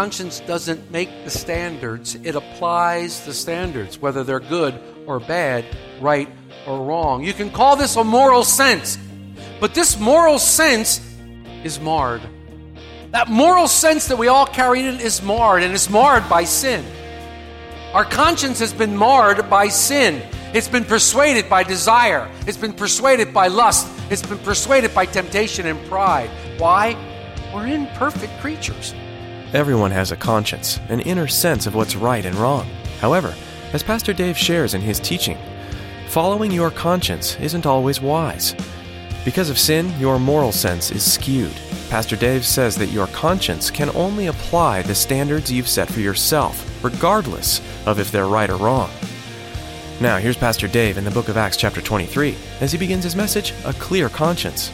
Conscience doesn't make the standards, it applies the standards, whether they're good or bad, right or wrong. You can call this a moral sense, but this moral sense is marred. That moral sense that we all carry in is marred, and it's marred by sin. Our conscience has been marred by sin. It's been persuaded by desire. It's been persuaded by lust. It's been persuaded by temptation and pride. Why? We're imperfect creatures. Everyone has a conscience, an inner sense of what's right and wrong. However, as Pastor Dave shares in his teaching, following your conscience isn't always wise. Because of sin, your moral sense is skewed. Pastor Dave says that your conscience can only apply the standards you've set for yourself, regardless of if they're right or wrong. Now, here's Pastor Dave in the book of Acts, chapter 23, as he begins his message, A Clear Conscience.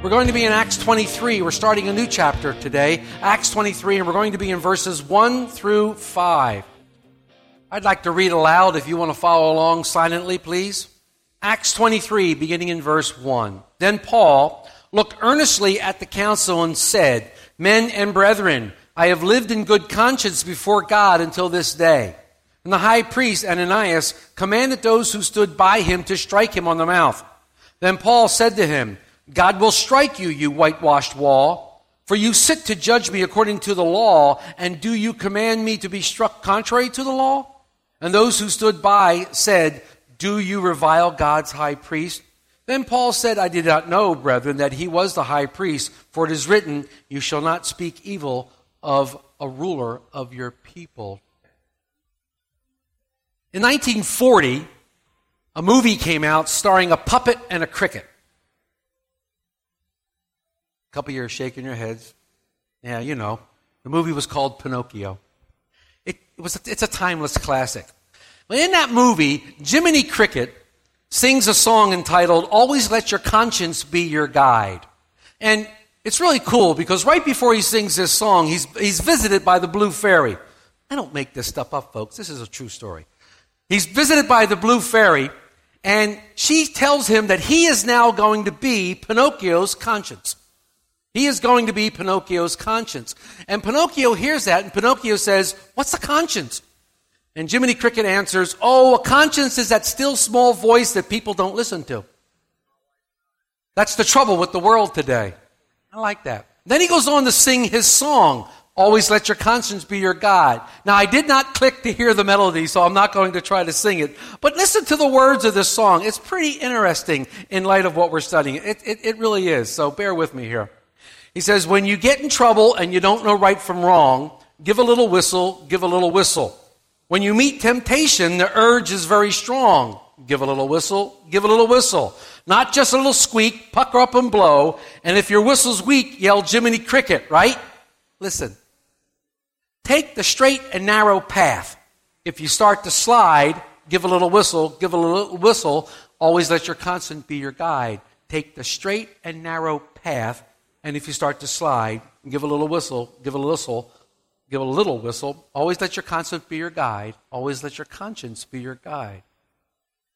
We're going to be in Acts 23. We're starting a new chapter today, Acts 23, and we're going to be in verses 1 through 5. I'd like to read aloud if you want to follow along silently, please. Acts 23, beginning in verse 1. Then Paul looked earnestly at the council and said, Men and brethren, I have lived in good conscience before God until this day. And the high priest Ananias commanded those who stood by him to strike him on the mouth. Then Paul said to him, God will strike you, you whitewashed wall. For you sit to judge me according to the law, and do you command me to be struck contrary to the law? And those who stood by said, Do you revile God's high priest? Then Paul said, I did not know, brethren, that he was the high priest, for it is written, You shall not speak evil of a ruler of your people. In 1940, a movie came out starring a puppet and a cricket. A couple years shaking your heads. Yeah, you know. The movie was called Pinocchio. It, it was, it's a timeless classic. But in that movie, Jiminy Cricket sings a song entitled Always Let Your Conscience Be Your Guide. And it's really cool because right before he sings this song, he's, he's visited by the Blue Fairy. I don't make this stuff up, folks. This is a true story. He's visited by the Blue Fairy, and she tells him that he is now going to be Pinocchio's conscience. He is going to be Pinocchio's conscience. And Pinocchio hears that, and Pinocchio says, What's a conscience? And Jiminy Cricket answers, Oh, a conscience is that still small voice that people don't listen to. That's the trouble with the world today. I like that. Then he goes on to sing his song, Always Let Your Conscience Be Your God. Now, I did not click to hear the melody, so I'm not going to try to sing it. But listen to the words of this song. It's pretty interesting in light of what we're studying. It, it, it really is, so bear with me here. He says, When you get in trouble and you don't know right from wrong, give a little whistle, give a little whistle. When you meet temptation, the urge is very strong. Give a little whistle, give a little whistle. Not just a little squeak, pucker up and blow. And if your whistle's weak, yell Jiminy Cricket, right? Listen. Take the straight and narrow path. If you start to slide, give a little whistle, give a little whistle. Always let your constant be your guide. Take the straight and narrow path. And if you start to slide, give a little whistle, give a little whistle, give a little whistle. Always let your conscience be your guide. Always let your conscience be your guide.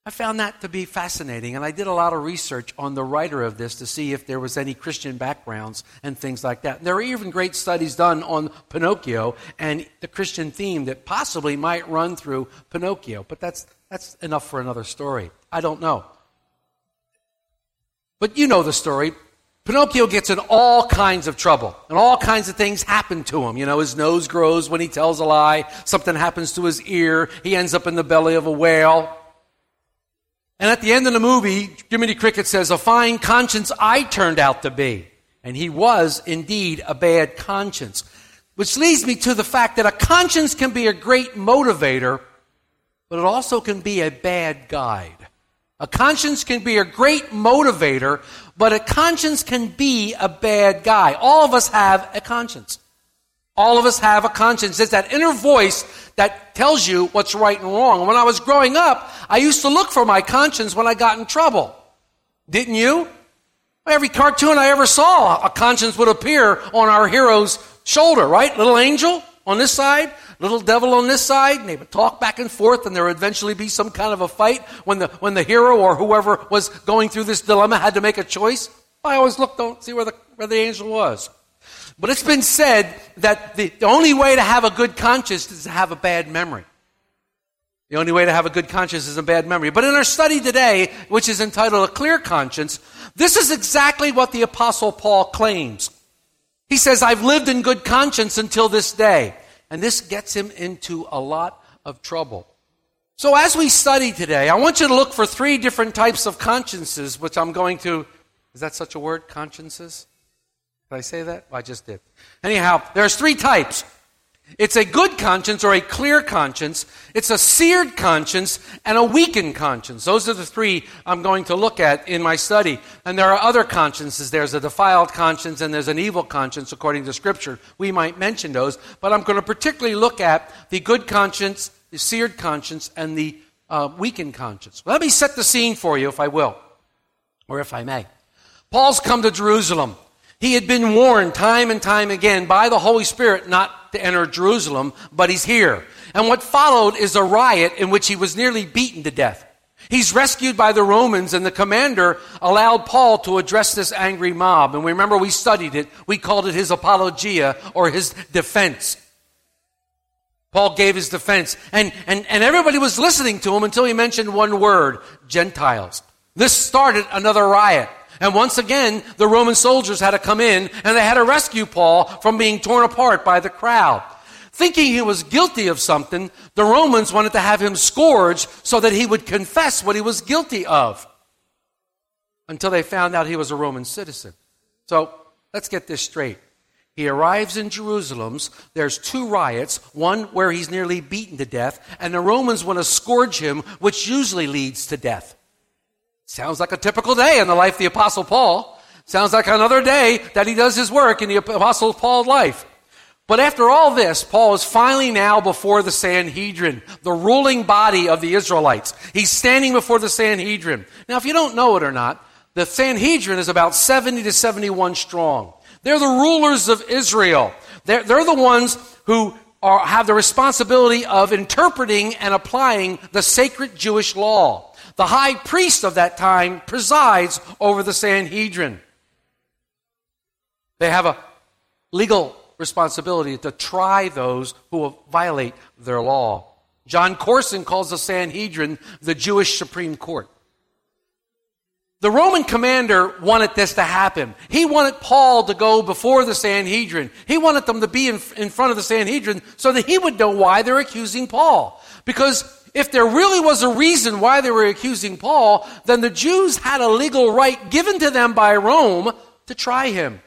I found that to be fascinating, and I did a lot of research on the writer of this to see if there was any Christian backgrounds and things like that. And There are even great studies done on Pinocchio and the Christian theme that possibly might run through Pinocchio, but that's, that's enough for another story. I don't know. But you know the story. Pinocchio gets in all kinds of trouble, and all kinds of things happen to him. You know, his nose grows when he tells a lie, something happens to his ear, he ends up in the belly of a whale. And at the end of the movie, Jiminy Cricket says, A fine conscience I turned out to be. And he was indeed a bad conscience. Which leads me to the fact that a conscience can be a great motivator, but it also can be a bad guide. A conscience can be a great motivator, but a conscience can be a bad guy. All of us have a conscience. All of us have a conscience. It's that inner voice that tells you what's right and wrong. When I was growing up, I used to look for my conscience when I got in trouble. Didn't you? Every cartoon I ever saw, a conscience would appear on our hero's shoulder, right? Little angel on this side, little devil on this side, and they would talk back and forth, and there would eventually be some kind of a fight when the, when the hero or whoever was going through this dilemma had to make a choice. I always looked to see where the, where the angel was. But it's been said that the, the only way to have a good conscience is to have a bad memory. The only way to have a good conscience is a bad memory. But in our study today, which is entitled A Clear Conscience, this is exactly what the Apostle Paul claims. He says, I've lived in good conscience until this day. And this gets him into a lot of trouble. So as we study today, I want you to look for three different types of consciences, which I'm going to, is that such a word, consciences? Did I say that? I just did. Anyhow, there's three types. It's a good conscience or a clear conscience. It's a seared conscience and a weakened conscience. Those are the three I'm going to look at in my study. And there are other consciences. There's a defiled conscience and there's an evil conscience according to Scripture. We might mention those, but I'm going to particularly look at the good conscience, the seared conscience, and the uh, weakened conscience. Let me set the scene for you, if I will, or if I may. Paul's come to Jerusalem. He had been warned time and time again by the Holy Spirit not to enter Jerusalem, but he's here. And what followed is a riot in which he was nearly beaten to death. He's rescued by the Romans, and the commander allowed Paul to address this angry mob. And we remember we studied it. We called it his apologia or his defense. Paul gave his defense, and, and, and everybody was listening to him until he mentioned one word Gentiles. This started another riot. And once again, the Roman soldiers had to come in and they had to rescue Paul from being torn apart by the crowd. Thinking he was guilty of something, the Romans wanted to have him scourged so that he would confess what he was guilty of. Until they found out he was a Roman citizen. So, let's get this straight. He arrives in Jerusalem. There's two riots, one where he's nearly beaten to death, and the Romans want to scourge him, which usually leads to death. Sounds like a typical day in the life of the Apostle Paul. Sounds like another day that he does his work in the Apostle Paul's life. But after all this, Paul is finally now before the Sanhedrin, the ruling body of the Israelites. He's standing before the Sanhedrin. Now, if you don't know it or not, the Sanhedrin is about 70 to 71 strong. They're the rulers of Israel. They're, they're the ones who are, have the responsibility of interpreting and applying the sacred Jewish law. The high priest of that time presides over the Sanhedrin. They have a legal responsibility to try those who violate their law. Jon Courson calls the Sanhedrin the Jewish Supreme Court. The Roman commander wanted this to happen. He wanted Paul to go before the Sanhedrin. He wanted them to be in, in front of the Sanhedrin so that he would know why they're accusing Paul. Because if there really was a reason why they were accusing Paul, then the Jews had a legal right given to them by Rome to try him.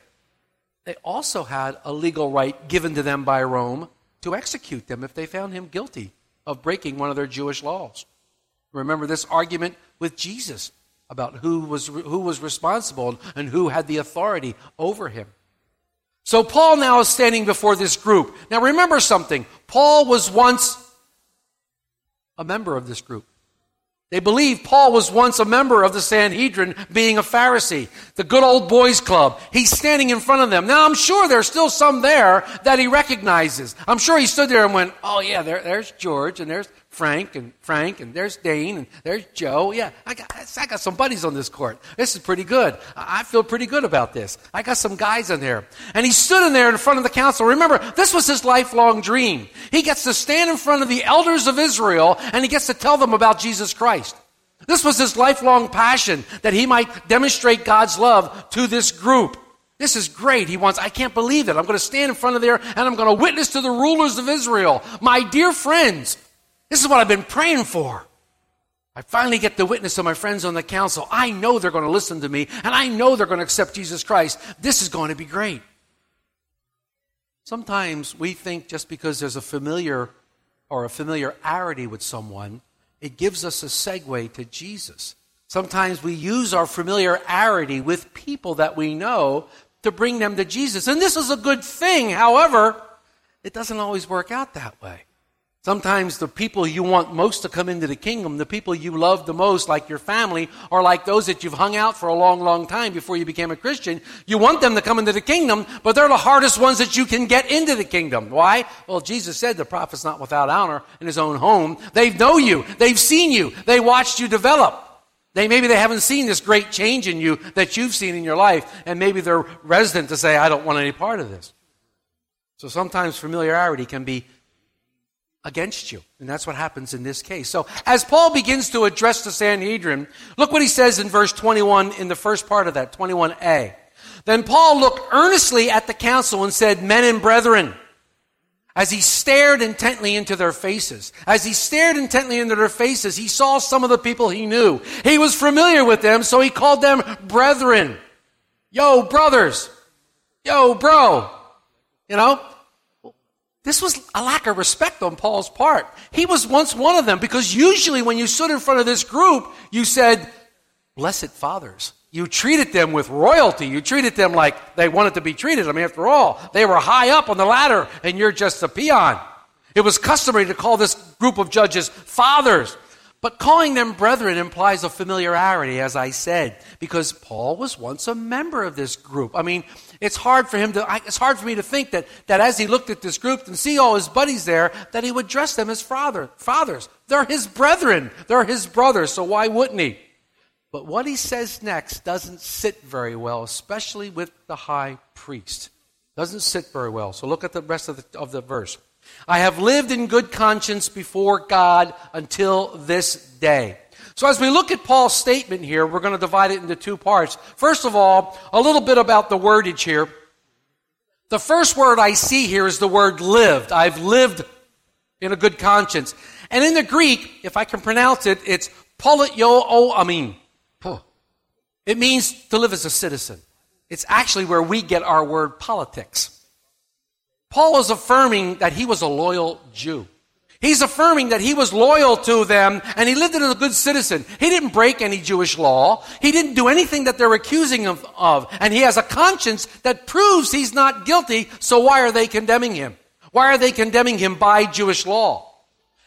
They also had a legal right given to them by Rome to execute them if they found him guilty of breaking one of their Jewish laws. Remember this argument with Jesus about who was, who was responsible and who had the authority over him. So Paul now is standing before this group. Now remember something. Paul was once a member of this group. They believe Paul was once a member of the Sanhedrin, being a Pharisee, the good old boys club. He's standing in front of them. Now, I'm sure there's still some there that he recognizes. I'm sure he stood there and went, Oh, yeah, there, there's George, and there's Frank, and Frank, and there's Dane, and there's Joe. Yeah, I got, I got some buddies on this court. This is pretty good. I feel pretty good about this. I got some guys in there. And he stood in there in front of the council. Remember, this was his lifelong dream. He gets to stand in front of the elders of Israel, and he gets to tell them about Jesus Christ. This was his lifelong passion that he might demonstrate God's love to this group. This is great. He wants, I can't believe it. I'm going to stand in front of there and I'm going to witness to the rulers of Israel. My dear friends, this is what I've been praying for. I finally get the witness of my friends on the council. I know they're going to listen to me, and I know they're going to accept Jesus Christ. This is going to be great. Sometimes we think just because there's a familiar or a familiarity with someone, it gives us a segue to Jesus. Sometimes we use our familiarity with people that we know to bring them to Jesus. And this is a good thing. However, it doesn't always work out that way. Sometimes the people you want most to come into the kingdom, the people you love the most, like your family, or like those that you've hung out for a long, long time before you became a Christian, you want them to come into the kingdom, but they're the hardest ones that you can get into the kingdom. Why? Well, Jesus said the prophet's not without honor in his own home. They know you. They've seen you. They watched you develop. They maybe they haven't seen this great change in you that you've seen in your life, and maybe they're resident to say, I don't want any part of this. So sometimes familiarity can be against you. And that's what happens in this case. So as Paul begins to address the Sanhedrin, look what he says in verse 21 in the first part of that, 21a. Then Paul looked earnestly at the council and said, Men and brethren, as he stared intently into their faces, as he stared intently into their faces, he saw some of the people he knew. He was familiar with them, so he called them brethren. Yo, brothers. Yo, bro. You know, this was a lack of respect on Paul's part. He was once one of them because usually when you stood in front of this group, you said, Blessed fathers. You treated them with royalty. You treated them like they wanted to be treated. I mean, after all, they were high up on the ladder and you're just a peon. It was customary to call this group of judges fathers. But calling them brethren implies a familiarity, as I said, because Paul was once a member of this group. I mean, it's hard for him to, it's hard for me to think that, that as he looked at this group and see all his buddies there, that he would dress them as father, fathers. They're his brethren. They're his brothers, so why wouldn't he? But what he says next doesn't sit very well, especially with the high priest. Doesn't sit very well. So look at the rest of the, of the verse. I have lived in good conscience before God until this day. So as we look at Paul's statement here, we're going to divide it into two parts. First of all, a little bit about the wordage here. The first word I see here is the word lived. I've lived in a good conscience. And in the Greek, if I can pronounce it, it's politio o amin. It means to live as a citizen. It's actually where we get our word politics. Paul is affirming that he was a loyal Jew. He's affirming that he was loyal to them and he lived as a good citizen. He didn't break any Jewish law. He didn't do anything that they're accusing him of. And he has a conscience that proves he's not guilty, so why are they condemning him? Why are they condemning him by Jewish law?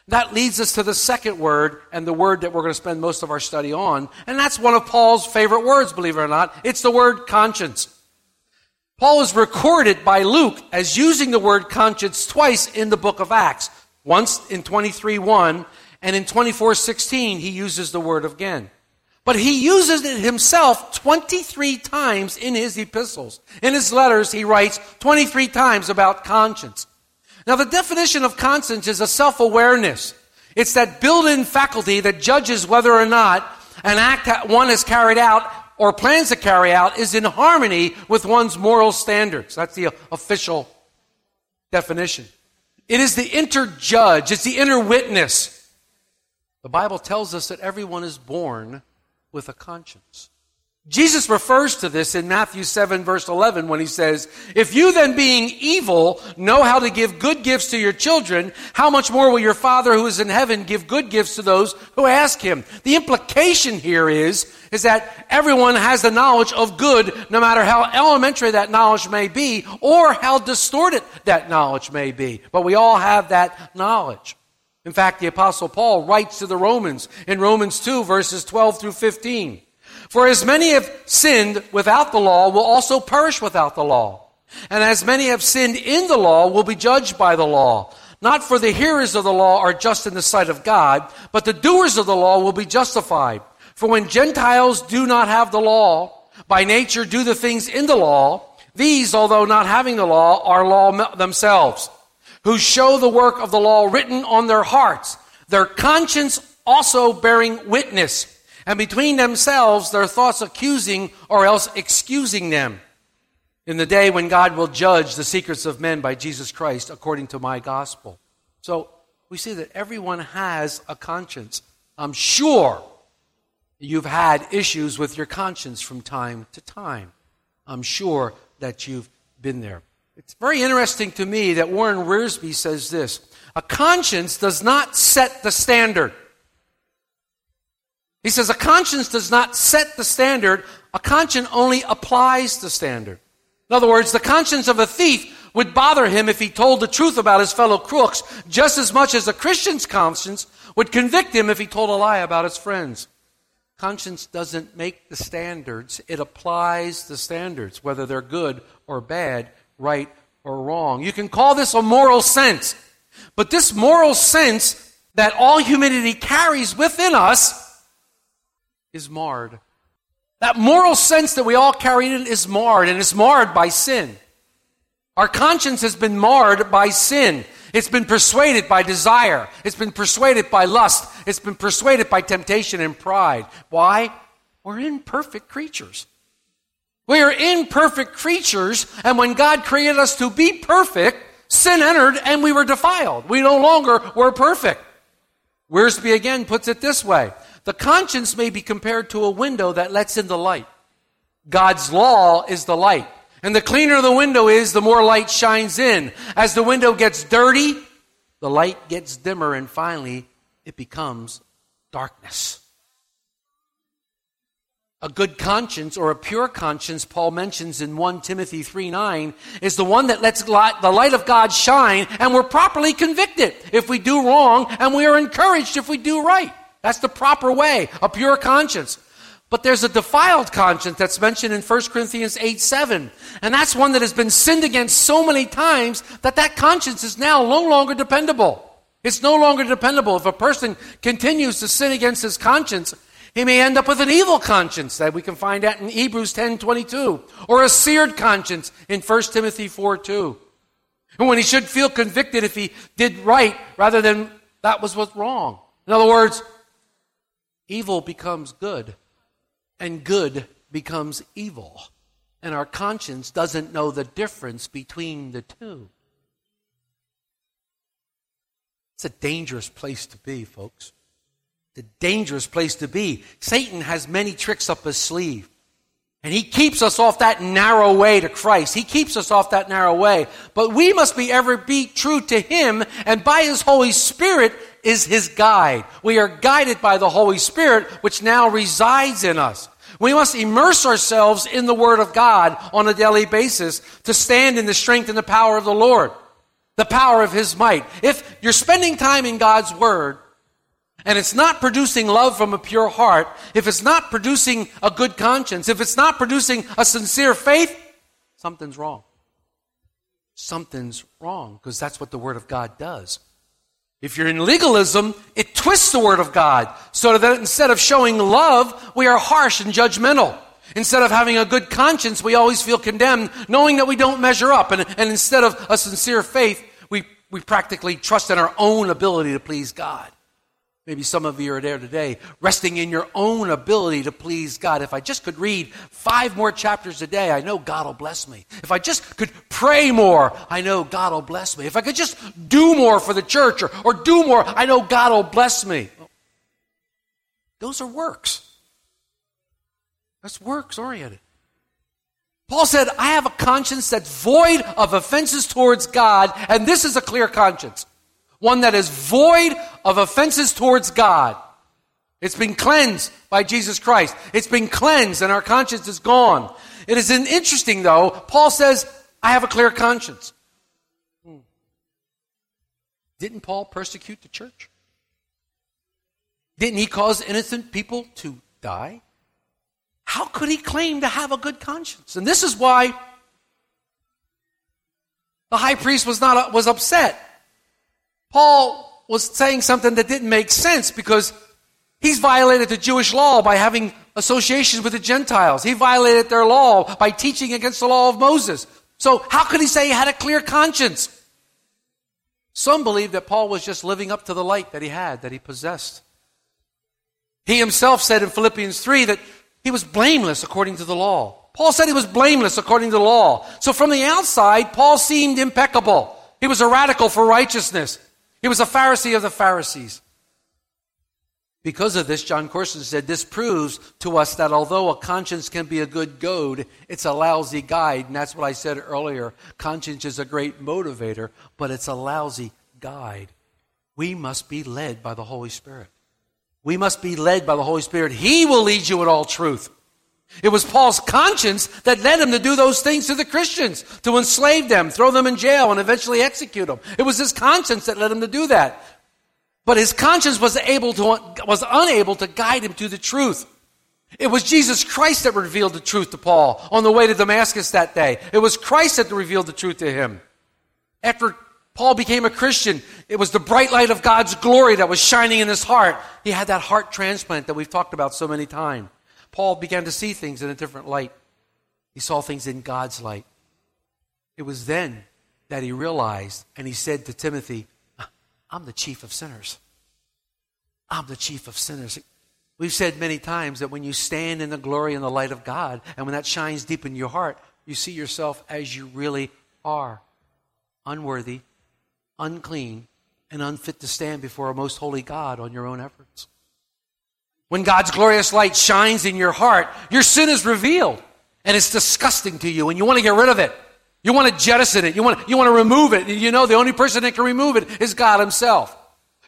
That leads us to the second word and the word that we're going to spend most of our study on. And that's one of Paul's favorite words, believe it or not. It's the word conscience. Paul is recorded by Luke as using the word conscience twice in the book of Acts. Once in 23:1 and in 24:16 he uses the word again. But he uses it himself 23 times in his epistles. In his letters he writes 23 times about conscience. Now, the definition of conscience is a self awareness. It's that built in faculty that judges whether or not an act one has carried out or plans to carry out is in harmony with one's moral standards. That's the official definition. It is the inner judge, it's the inner witness. The Bible tells us that everyone is born with a conscience. Jesus refers to this in Matthew 7 verse 11 when he says, If you then being evil know how to give good gifts to your children, how much more will your Father who is in heaven give good gifts to those who ask him? The implication here is, is that everyone has the knowledge of good no matter how elementary that knowledge may be or how distorted that knowledge may be. But we all have that knowledge. In fact, the apostle Paul writes to the Romans in Romans 2 verses 12 through 15. For as many have sinned without the law will also perish without the law. And as many have sinned in the law will be judged by the law. Not for the hearers of the law are just in the sight of God, but the doers of the law will be justified. For when Gentiles do not have the law, by nature do the things in the law, these, although not having the law, are law themselves, who show the work of the law written on their hearts, their conscience also bearing witness and between themselves their thoughts accusing or else excusing them in the day when God will judge the secrets of men by Jesus Christ according to my gospel. So we see that everyone has a conscience. I'm sure you've had issues with your conscience from time to time. I'm sure that you've been there. It's very interesting to me that Warren Wiersbe says this A conscience does not set the standard. He says a conscience does not set the standard, a conscience only applies the standard. In other words, the conscience of a thief would bother him if he told the truth about his fellow crooks just as much as a Christian's conscience would convict him if he told a lie about his friends. Conscience doesn't make the standards, it applies the standards, whether they're good or bad, right or wrong. You can call this a moral sense, but this moral sense that all humanity carries within us is marred. That moral sense that we all carry in is marred, and it's marred by sin. Our conscience has been marred by sin. It's been persuaded by desire. It's been persuaded by lust. It's been persuaded by temptation and pride. Why? We're imperfect creatures. We are imperfect creatures, and when God created us to be perfect, sin entered and we were defiled. We no longer were perfect. Wiersbe again puts it this way the conscience may be compared to a window that lets in the light. God's law is the light. And the cleaner the window is, the more light shines in. As the window gets dirty, the light gets dimmer, and finally, it becomes darkness. A good conscience or a pure conscience, Paul mentions in 1 Timothy 3 9, is the one that lets the light of God shine and we're properly convicted if we do wrong and we are encouraged if we do right. That's the proper way, a pure conscience. But there's a defiled conscience that's mentioned in 1 Corinthians 8 7. And that's one that has been sinned against so many times that that conscience is now no longer dependable. It's no longer dependable. If a person continues to sin against his conscience, he may end up with an evil conscience that we can find out in Hebrews 10 22, or a seared conscience in 1 Timothy 4 2. And when he should feel convicted if he did right rather than that was what's wrong. In other words, evil becomes good, and good becomes evil. And our conscience doesn't know the difference between the two. It's a dangerous place to be, folks. It's a dangerous place to be. Satan has many tricks up his sleeve. And he keeps us off that narrow way to Christ. He keeps us off that narrow way. But we must be ever be true to him, and by his Holy Spirit is his guide. We are guided by the Holy Spirit, which now resides in us. We must immerse ourselves in the Word of God on a daily basis to stand in the strength and the power of the Lord, the power of His might. If you're spending time in God's Word, and it's not producing love from a pure heart, if it's not producing a good conscience, if it's not producing a sincere faith, something's wrong. Something's wrong, because that's what the Word of God does. If you're in legalism, it twists the Word of God so that instead of showing love, we are harsh and judgmental. Instead of having a good conscience, we always feel condemned, knowing that we don't measure up. And, and instead of a sincere faith, we, we practically trust in our own ability to please God. Maybe some of you are there today, resting in your own ability to please God. If I just could read five more chapters a day, I know God will bless me. If I just could pray more, I know God will bless me. If I could just do more for the church or, or do more, I know God will bless me. Those are works. That's works oriented. Paul said, I have a conscience that's void of offenses towards God, and this is a clear conscience one that is void of offenses towards God. It's been cleansed by Jesus Christ. It's been cleansed and our conscience is gone. It is interesting though, Paul says, I have a clear conscience. Hmm. Didn't Paul persecute the church? Didn't he cause innocent people to die? How could he claim to have a good conscience? And this is why the high priest was not was upset Paul was saying something that didn't make sense because he's violated the Jewish law by having associations with the Gentiles. He violated their law by teaching against the law of Moses. So how could he say he had a clear conscience? Some believe that Paul was just living up to the light that he had, that he possessed. He himself said in Philippians 3 that he was blameless according to the law. Paul said he was blameless according to the law. So from the outside, Paul seemed impeccable. He was a radical for righteousness. He was a Pharisee of the Pharisees. Because of this, Jon Courson said, this proves to us that although a conscience can be a good goad, it's a lousy guide. And that's what I said earlier. Conscience is a great motivator, but it's a lousy guide. We must be led by the Holy Spirit. We must be led by the Holy Spirit. He will lead you in all truth. It was Paul's conscience that led him to do those things to the Christians, to enslave them, throw them in jail, and eventually execute them. It was his conscience that led him to do that. But his conscience was able to, was unable to guide him to the truth. It was Jesus Christ that revealed the truth to Paul on the way to Damascus that day. It was Christ that revealed the truth to him. After Paul became a Christian, it was the bright light of God's glory that was shining in his heart. He had that heart transplant that we've talked about so many times. Paul began to see things in a different light. He saw things in God's light. It was then that he realized and he said to Timothy, uh, I'm the chief of sinners. I'm the chief of sinners. We've said many times that when you stand in the glory and the light of God, and when that shines deep in your heart, you see yourself as you really are unworthy, unclean, and unfit to stand before a most holy God on your own efforts. When God's glorious light shines in your heart, your sin is revealed, and it's disgusting to you, and you want to get rid of it. You want to jettison it. You want, you want to remove it. You know the only person that can remove it is God Himself.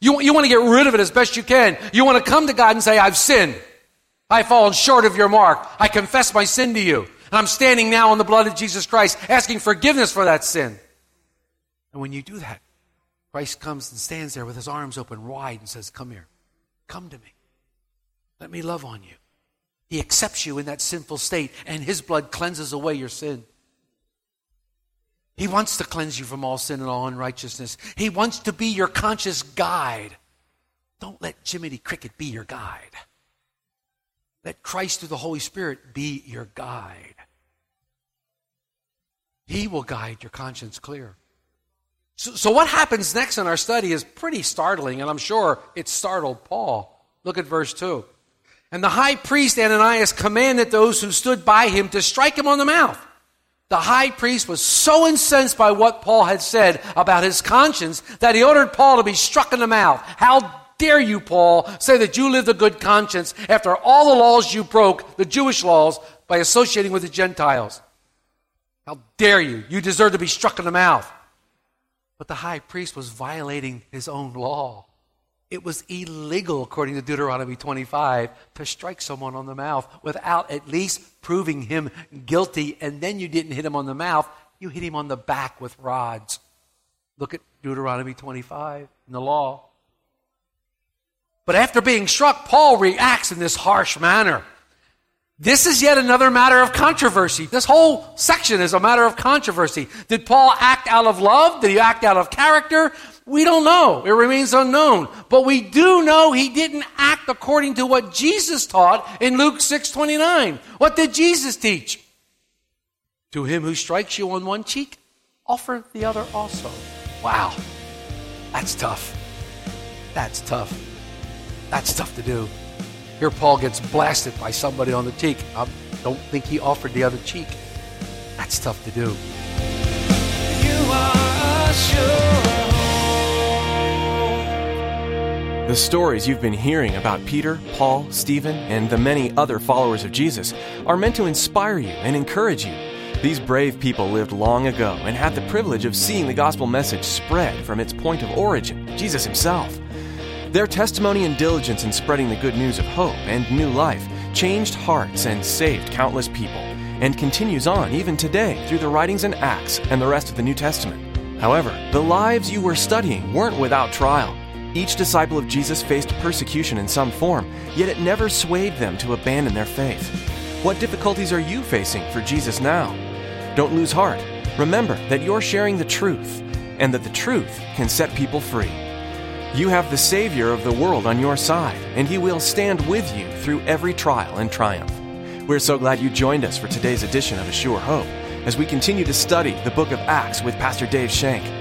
You, you want to get rid of it as best you can. You want to come to God and say, I've sinned. I've fallen short of your mark. I confess my sin to you. And I'm standing now on the blood of Jesus Christ asking forgiveness for that sin. And when you do that, Christ comes and stands there with his arms open wide and says, Come here. Come to me. Let me love on you. He accepts you in that sinful state, and his blood cleanses away your sin. He wants to cleanse you from all sin and all unrighteousness. He wants to be your conscious guide. Don't let Jiminy Cricket be your guide. Let Christ through the Holy Spirit be your guide. He will guide your conscience clear. So, so, what happens next in our study is pretty startling, and I'm sure it startled Paul. Look at verse 2. And the high priest Ananias commanded those who stood by him to strike him on the mouth. The high priest was so incensed by what Paul had said about his conscience that he ordered Paul to be struck in the mouth. How dare you, Paul, say that you lived a good conscience after all the laws you broke, the Jewish laws, by associating with the Gentiles? How dare you? You deserve to be struck in the mouth. But the high priest was violating his own law. It was illegal, according to Deuteronomy 25, to strike someone on the mouth without at least proving him guilty. And then you didn't hit him on the mouth, you hit him on the back with rods. Look at Deuteronomy 25 in the law. But after being struck, Paul reacts in this harsh manner. This is yet another matter of controversy. This whole section is a matter of controversy. Did Paul act out of love? Did he act out of character? We don't know. It remains unknown. But we do know he didn't act according to what Jesus taught in Luke 6:29. What did Jesus teach? To him who strikes you on one cheek, offer the other also. Wow. That's tough. That's tough. That's tough to do. Here Paul gets blasted by somebody on the cheek. I don't think he offered the other cheek. That's tough to do. You are. The stories you've been hearing about Peter, Paul, Stephen, and the many other followers of Jesus are meant to inspire you and encourage you. These brave people lived long ago and had the privilege of seeing the gospel message spread from its point of origin, Jesus himself. Their testimony and diligence in spreading the good news of hope and new life changed hearts and saved countless people, and continues on even today through the writings and Acts and the rest of the New Testament. However, the lives you were studying weren't without trial. Each disciple of Jesus faced persecution in some form, yet it never swayed them to abandon their faith. What difficulties are you facing for Jesus now? Don't lose heart. Remember that you're sharing the truth, and that the truth can set people free. You have the Savior of the world on your side, and He will stand with you through every trial and triumph. We're so glad you joined us for today's edition of A Sure Hope as we continue to study the book of Acts with Pastor Dave Shank.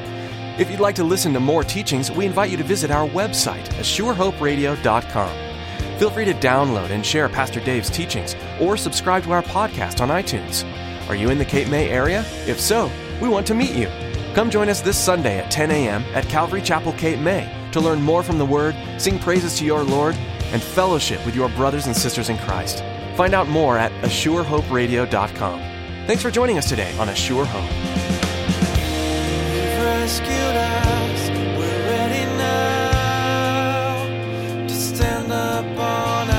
If you'd like to listen to more teachings, we invite you to visit our website, ASureHoperadio.com. Feel free to download and share Pastor Dave's teachings or subscribe to our podcast on iTunes. Are you in the Cape May area? If so, we want to meet you. Come join us this Sunday at 10 a.m. at Calvary Chapel, Cape May to learn more from the Word, sing praises to your Lord, and fellowship with your brothers and sisters in Christ. Find out more at ASureHopeRadio.com. Thanks for joining us today on we're ready now to stand up on our